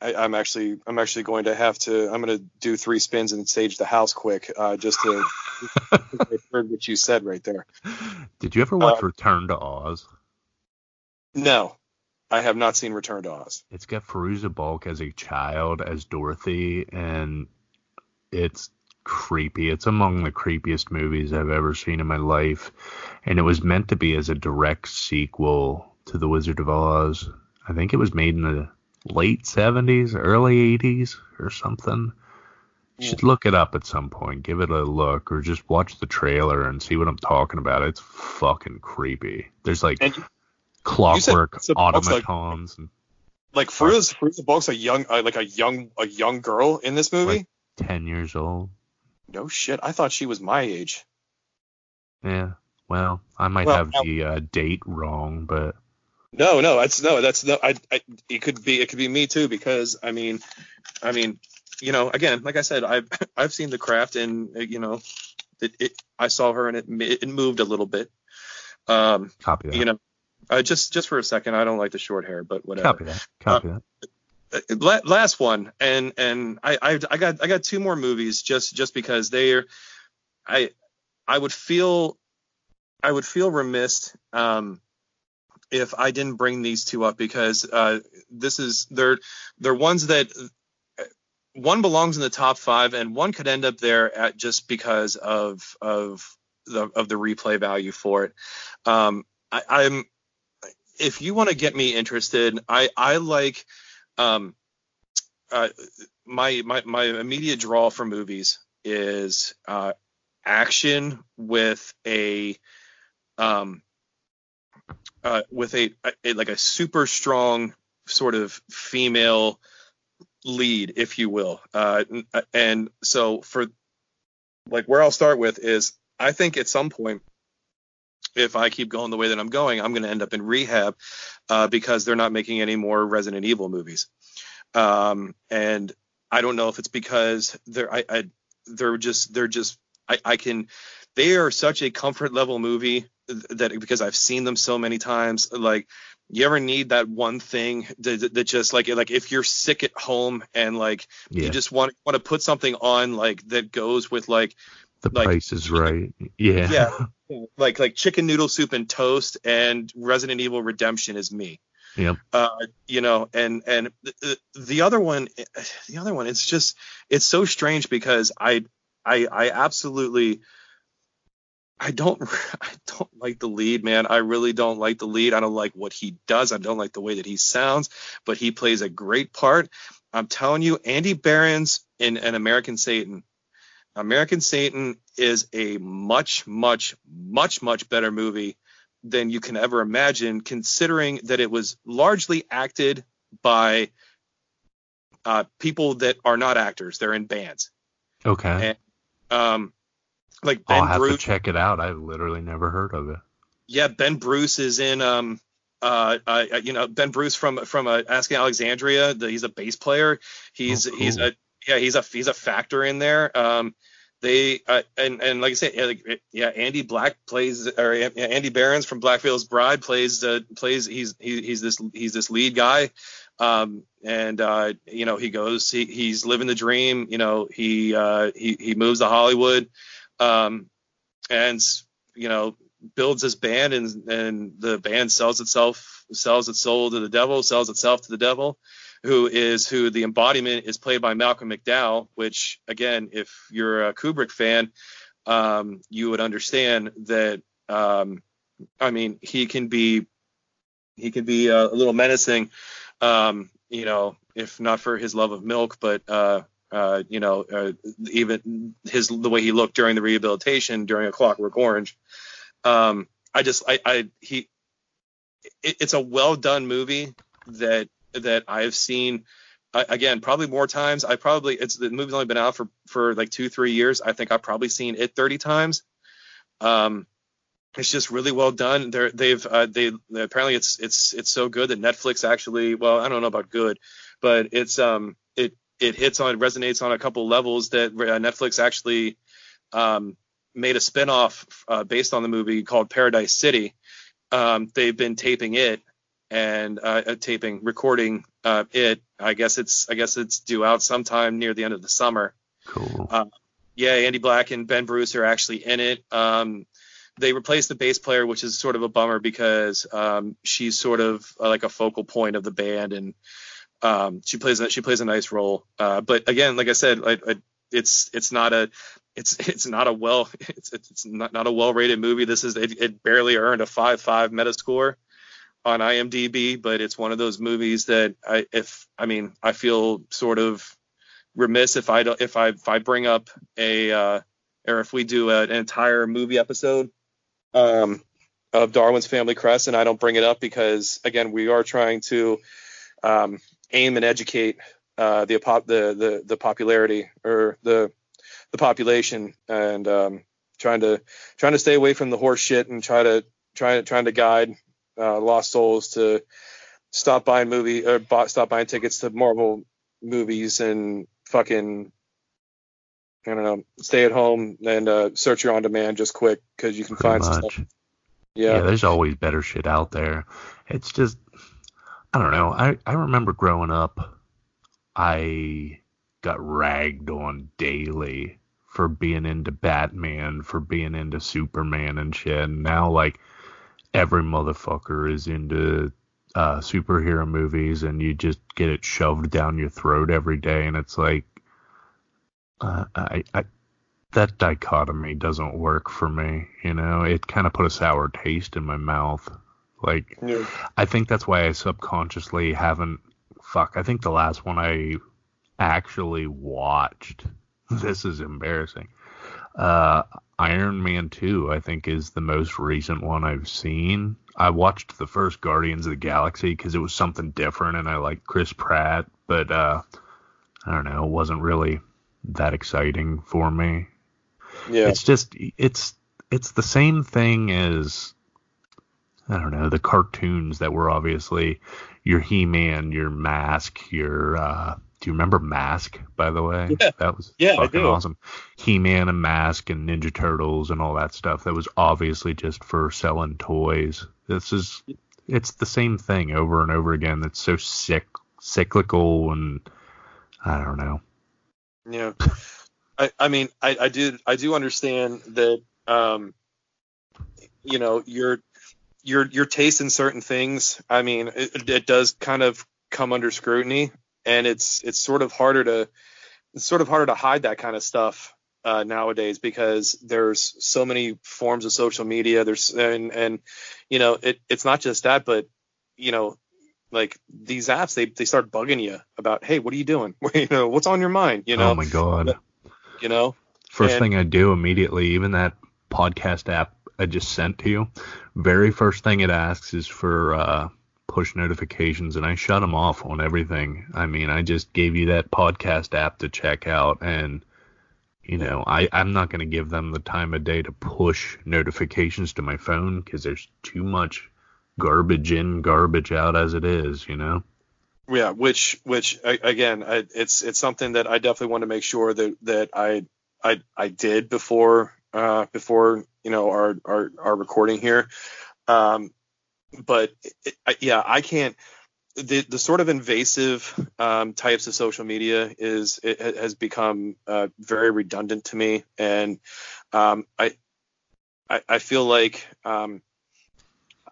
I, I'm actually, I'm actually going to have to, I'm going to do three spins and sage the house quick, uh, just to. I heard what you said right there. Did you ever watch Uh, Return to Oz? No, I have not seen Return to Oz. It's got Fairuza Balk as a child as Dorothy, and it's creepy. It's among the creepiest movies I've ever seen in my life, and it was meant to be as a direct sequel to The Wizard of Oz. I think it was made in the late 70s, early 80s, or something. You should look it up at some point. Give it a look, or just watch the trailer and see what I'm talking about. It's fucking creepy. There's like And clockwork it's a like- automatons and like Fairuza Fairuza Balk's a young uh, like a young a young girl in this movie. Like- 10 years old. no shit, I thought she was my age. Yeah. Well, I might Well, have now- the uh, date wrong, but No, no, that's no, that's no. I, I, it could be, it could be me too, because I mean, I mean, you know, again, like I said, I've, I've seen the craft, and uh, you know, it, it I saw her, and it, it moved a little bit. Um, copy that. you know, uh, just, just for a second, I don't like the short hair, but whatever. copy that. Copy that. Uh, la- last one, and and I, I I got I got two more movies just just because they're I I would feel I would feel remiss um if I didn't bring these two up because uh this is they're they're ones that one belongs in the top five and one could end up there at just because of of the of the replay value for it. Um I, I'm if you want to get me interested, I I like um, uh, my my my immediate draw for movies is uh, action with a um uh, with a, a like a super strong sort of female lead, if you will. Uh, and so for like where I'll start with is I think at some point if I keep going the way that I'm going, I'm going to end up in rehab uh, because they're not making any more Resident Evil movies. Um, and I don't know if it's because they're I, I they're just they're just I, I can they are such a comfort level movie that because I've seen them so many times. Like you ever need that one thing that, that just like like if you're sick at home and like Yeah. you just want want to put something on like that goes with like the like- price is right. Yeah. Yeah. like like chicken noodle soup and toast and Resident Evil Redemption is me. Yep. Uh, you know, and and the, the other one, the other one, it's just it's so strange because I I I absolutely I don't I don't like the lead, man. I really don't like the lead. I don't like what he does. I don't like the way that he sounds, but he plays a great part. I'm telling you, Andy Behrens in an American Satan. American Satan is a much, much, much, much better movie than you can ever imagine, considering that it was largely acted by uh, people that are not actors. They're in bands. Okay. Um, like Ben I'll have Bruce. to check it out. I've literally never heard of it. yeah, Ben Bruce is in um uh, uh you know Ben Bruce from from uh, Asking Alexandria. The, he's a bass player. He's Oh, cool. he's a yeah he's a he's a factor in there. Um, they uh, and and like I said, yeah, Andy Black plays or Andy Behrens from Black Veil Brides plays uh, plays he's he, he's this he's this lead guy. Um, and uh, you know he goes he, he's living the dream. You know he uh, he he moves to Hollywood. Um, and you know builds this band and and the band sells itself sells its soul to the devil sells itself to the devil who is who the embodiment is played by Malcolm McDowell which again if you're a Kubrick fan um, you would understand that um, I mean he can be he can be a, a little menacing um, you know if not for his love of milk but uh, uh, you know, uh, even his the way he looked during the rehabilitation during a Clockwork Orange. Um, I just, I, I he, it, it's a well done movie that that I've seen. Uh, again, probably more times. I probably it's the movie's only been out for for like two three years. I think I've probably seen it 30 times. Um, it's just really well done. They're, they've uh, they apparently it's it's it's so good that Netflix actually well I don't know about good, but it's um it it hits on it resonates on a couple levels that uh, Netflix actually um, made a spinoff uh, based on the movie called Paradise City. Um, they've been taping it and uh, uh, taping recording uh, it. I guess it's I guess it's due out sometime near the end of the summer Cool. Uh, yeah, Andy Black and Ben Bruce are actually in it. Um, they replaced the bass player, which is sort of a bummer because um, she's sort of uh, like a focal point of the band and um, she plays a, she plays a nice role. Uh, but again, like I said, I, I, it's it's not a it's it's not a well it's it's not, not a well rated movie. This is it, it barely earned a five five Metascore on IMDb, but it's one of those movies that I if I mean I feel sort of remiss if I don't if I if I bring up a uh, or if we do a, an entire movie episode um, of Darwin's Family Crest and I don't bring it up because again we are trying to um, aim and educate uh, the, the the the popularity or the the population and um, trying to trying to stay away from the horse shit and try to trying trying to guide uh, lost souls to stop buying movie or stop buying tickets to Marvel movies and fucking I don't know, stay at home and uh, search your on demand just quick because you can Pretty find much. stuff. Yeah. yeah, there's always better shit out there. It's just I don't know. I I remember growing up, I got ragged on daily for being into Batman, for being into Superman and shit. And now like every motherfucker is into uh, superhero movies, and you just get it shoved down your throat every day, and it's like, uh, I, I that dichotomy doesn't work for me. You know, it kind of put a sour taste in my mouth. Like, yeah. I think that's why I subconsciously haven't. Fuck, I think the last one I actually watched. This is embarrassing. Uh, Iron Man 2, I think, is the most recent one I've seen. I watched the first Guardians of the Galaxy because it was something different and I like Chris Pratt, but uh, I don't know, it wasn't really that exciting for me. Yeah. It's just it's it's the same thing as I don't know, the cartoons that were obviously your He-Man, your Mask, your uh, do you remember Mask, by the way? Yeah. That was yeah, fucking awesome. He Man and Mask and Ninja Turtles and all that stuff. That was obviously just for selling toys. This is it's the same thing over and over again. That's so sick cyclical and I don't know. Yeah. I, I mean I, I do I do understand that um you know your your your taste in certain things I mean it, it does kind of come under scrutiny and it's it's sort of harder to it's sort of harder to hide that kind of stuff uh, nowadays because there's so many forms of social media. There's and and you know it it's not just that, but you know like these apps they they start bugging you about hey what are you doing? You know what's on your mind? You know? oh my god. You know? First and, thing I do immediately even that podcast app I just sent to you very first thing it asks is for uh, push notifications and I shut them off on everything. I mean, I just gave you that podcast app to check out and you know, I, I'm not going to give them the time of day to push notifications to my phone because there's too much garbage in, garbage out as it is, you know? Yeah, which, which again, I, it's, it's something that I definitely want to make sure that, that I, I, I did before, uh, before, you know, our, our, our recording here. Um, but it, yeah, I can't. The, the sort of invasive um, types of social media is it has become uh, very redundant to me, and um, I, I, I feel like um,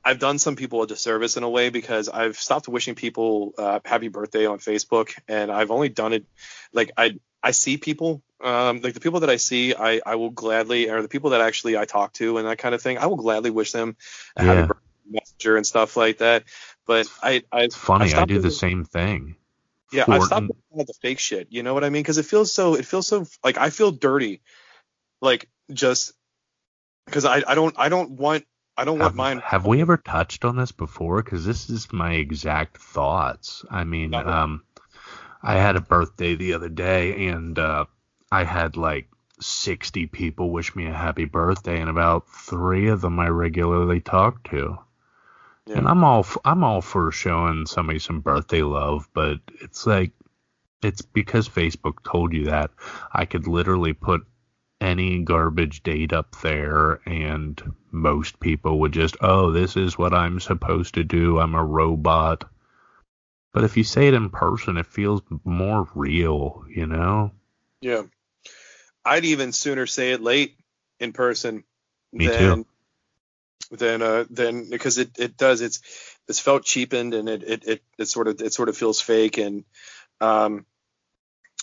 I've done some people a disservice in a way because I've stopped wishing people uh, happy birthday on Facebook, and I've only done it like I I see people um, like the people that I see, I I will gladly, or the people that actually I talk to and that kind of thing, I will gladly wish them a yeah. happy birthday Messenger and stuff like that. But I, I it's funny. I, I do the same thing. Yeah, I stopped with the fake shit. You know what I mean? Because it feels so. It feels so like I feel dirty. Like just because I, I don't I don't want I don't have, want mine. Have we ever touched on this before? Because this is my exact thoughts. I mean, um, I had a birthday the other day, and uh, I had like 60 people wish me a happy birthday, and about three of them I regularly talk to. Yeah. And I'm all I'm all for showing somebody some birthday love, but it's like it's because Facebook told you that. I could literally put any garbage date up there and most people would just, "Oh, this is what I'm supposed to do. I'm a robot." But if you say it in person, it feels more real, you know? Yeah. I'd even sooner say it late in person Me than too than uh than because it it does it's it's felt cheapened and it it it, it sort of it sort of feels fake and um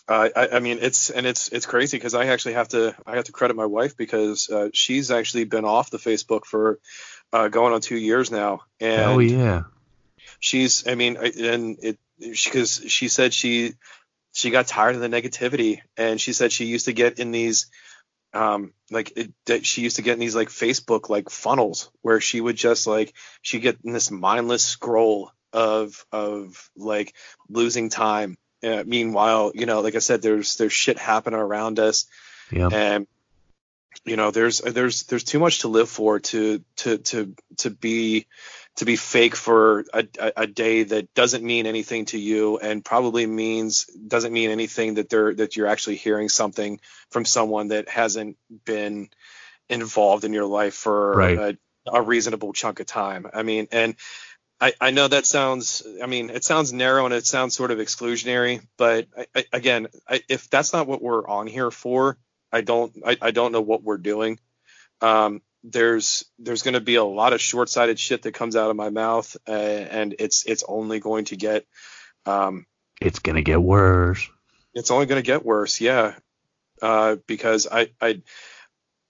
uh, I, I mean it's and it's it's crazy because I actually have to I have to credit my wife because uh, she's actually been off the Facebook for uh, going on two years now and oh yeah. She's I mean and it because she said she she got tired of the negativity and she said she used to get in these um like it, that she used to get in these like Facebook like funnels where she would just like she get in this mindless scroll of of like losing time uh, meanwhile you know like I said there's there's shit happening around us Yep. and you know there's there's there's too much to live for to to to to be to be fake for a, a, a day that doesn't mean anything to you and probably means doesn't mean anything that they're that you're actually hearing something from someone that hasn't been involved in your life for Right. a, a reasonable chunk of time i mean and I, I know that sounds i mean it sounds narrow and it sounds sort of exclusionary but I, I, again I, if that's not what we're on here for i don't i, I don't know what we're doing um, there's there's going to be a lot of short-sighted shit that comes out of my mouth uh, and it's it's only going to get um, It's gonna get worse. it's only going to get worse yeah uh, because I, I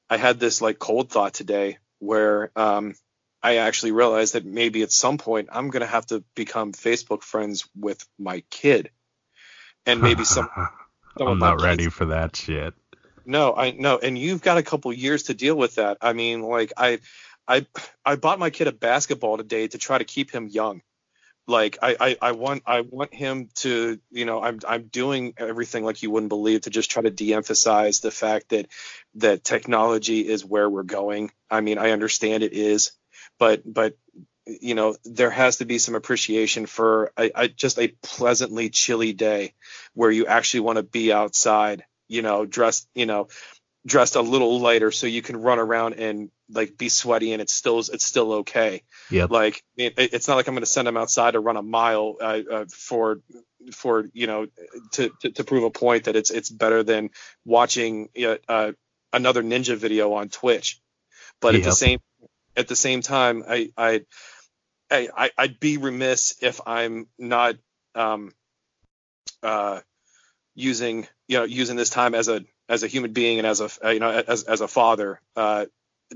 i had this like cold thought today where um, i actually realized that maybe at some point i'm going to have to become facebook friends with my kid and maybe some, some I'm not kids- ready for that shit. No, I no, and you've got a couple years to deal with that. I mean, like I, I, I bought my kid a basketball today to try to keep him young. Like I, I, I want, I want him to, you know, I'm, I'm doing everything like you wouldn't believe to just try to de-emphasize the fact that, that technology is where we're going. I mean, I understand it is, but, but, you know, there has to be some appreciation for a, a, just a pleasantly chilly day where you actually want to be outside you know, dressed, you know, dressed a little lighter so you can run around and like be sweaty and it's still it's still okay. Yeah. Like it, it's not like I'm going to send them outside to run a mile uh, uh, for for you know to, to to prove a point that it's it's better than watching uh, uh, another ninja video on Twitch. But at the same at the same time, I I I- I'd be remiss if I'm not um uh using you know using this time as a as a human being and as a you know as as a father uh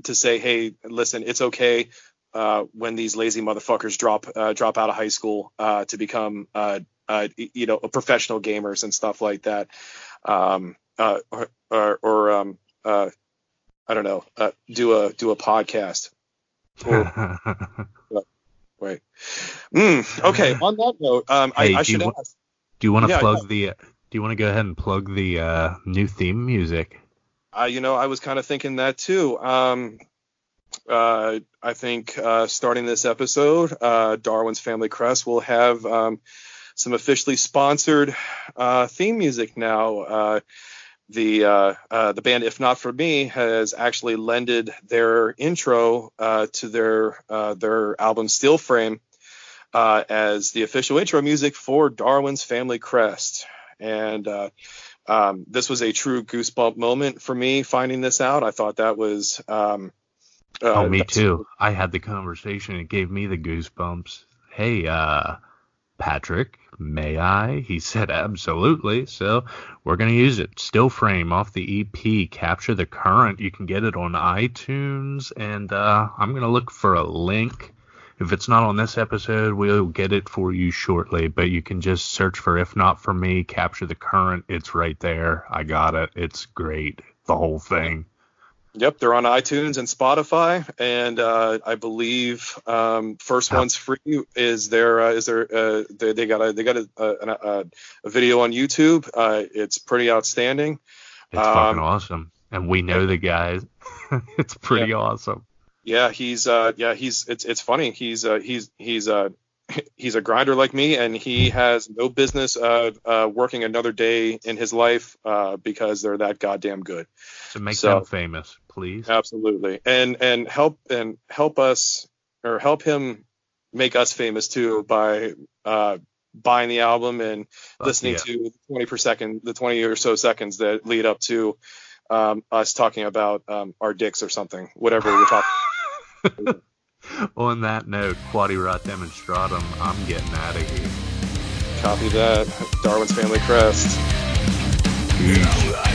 to say hey listen it's okay uh when these lazy motherfuckers drop uh, drop out of high school uh to become uh uh you know professional gamers and stuff like that um uh or or, or um uh I don't know uh do a do a podcast or Right. Mm, okay. On that note, um, Hey, I, I do you should wa- ask. do you want to Yeah, plug the? Do you want to go ahead and plug the uh, new theme music? Uh, you know, I was kind of thinking that too. Um, uh, I think uh, starting this episode, uh, Darwin's Family Crest will have um, some officially sponsored uh, theme music now. Uh, the uh, uh, the band, if not for me, has actually lended their intro uh, to their uh, their album Steel Frame uh, as the official intro music for Darwin's Family Crest, and uh, um, this was a true goosebump moment for me finding this out. I thought that was um, uh, oh, me too. I had the conversation. It gave me the goosebumps. Hey, uh, Patrick, may I? He said absolutely. So we're gonna use it. Still frame off the EP. Capture the current. You can get it on iTunes, and uh, I'm gonna look for a link. If it's not on this episode, we'll get it for you shortly. But you can just search for "If Not for Me." Capture the current. It's right there. I got it. It's great. The whole thing. Yep, they're on iTunes and Spotify, and uh, I believe um, first one's free. Is there? Uh, is there? Uh, they, they got a they got a, a, a, a video on YouTube. Uh, it's pretty outstanding. It's Um, fucking awesome. And we know the guys. it's pretty awesome. Yeah, he's uh, yeah he's it's it's funny. He's uh, he's he's uh, he's a grinder like me, and he has no business uh, uh, working another day in his life uh, because they're that goddamn good. So make So- them famous, please. Absolutely, and and help and help us or help him make us famous too by uh, buying the album and listening yeah. to the 20 per second, the 20 or so seconds that lead up to um, us talking about um, our dicks or something, whatever we're talking. On that note, quadrat demonstratum, I'm getting out of here. Copy that. Darwin's Family Crest. Peace.